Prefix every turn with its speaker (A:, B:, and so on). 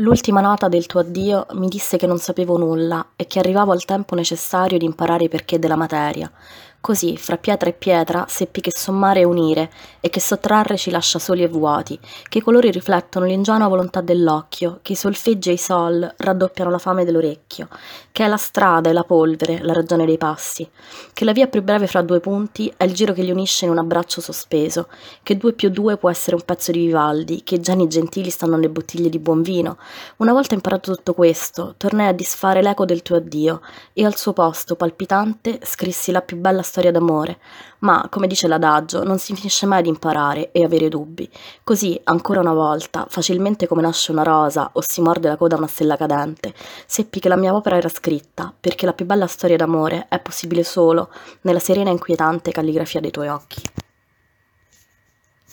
A: L'ultima nota del tuo addio mi disse che non sapevo nulla e che arrivavo al tempo necessario di imparare i perché della materia. Così, fra pietra e pietra, seppi che sommare è unire e che sottrarre ci lascia soli e vuoti, che i colori riflettono l'ingenua volontà dell'occhio, che i solfeggi e i sol raddoppiano la fame dell'orecchio, che è la strada e la polvere la ragione dei passi, che la via più breve fra due punti è il giro che li unisce in un abbraccio sospeso, che due più due può essere un pezzo di Vivaldi, che i geni gentili stanno nelle bottiglie di buon vino. Una volta imparato tutto questo, tornai a disfare l'eco del tuo addio e al suo posto, palpitante, scrissi la più bella storia d'amore, ma, come dice l'adagio, non si finisce mai di imparare e avere dubbi. Così, ancora una volta, facilmente come nasce una rosa o si morde la coda una stella cadente, seppi che la mia opera era scritta, perché la più bella storia d'amore è possibile solo nella serena e inquietante calligrafia dei tuoi occhi.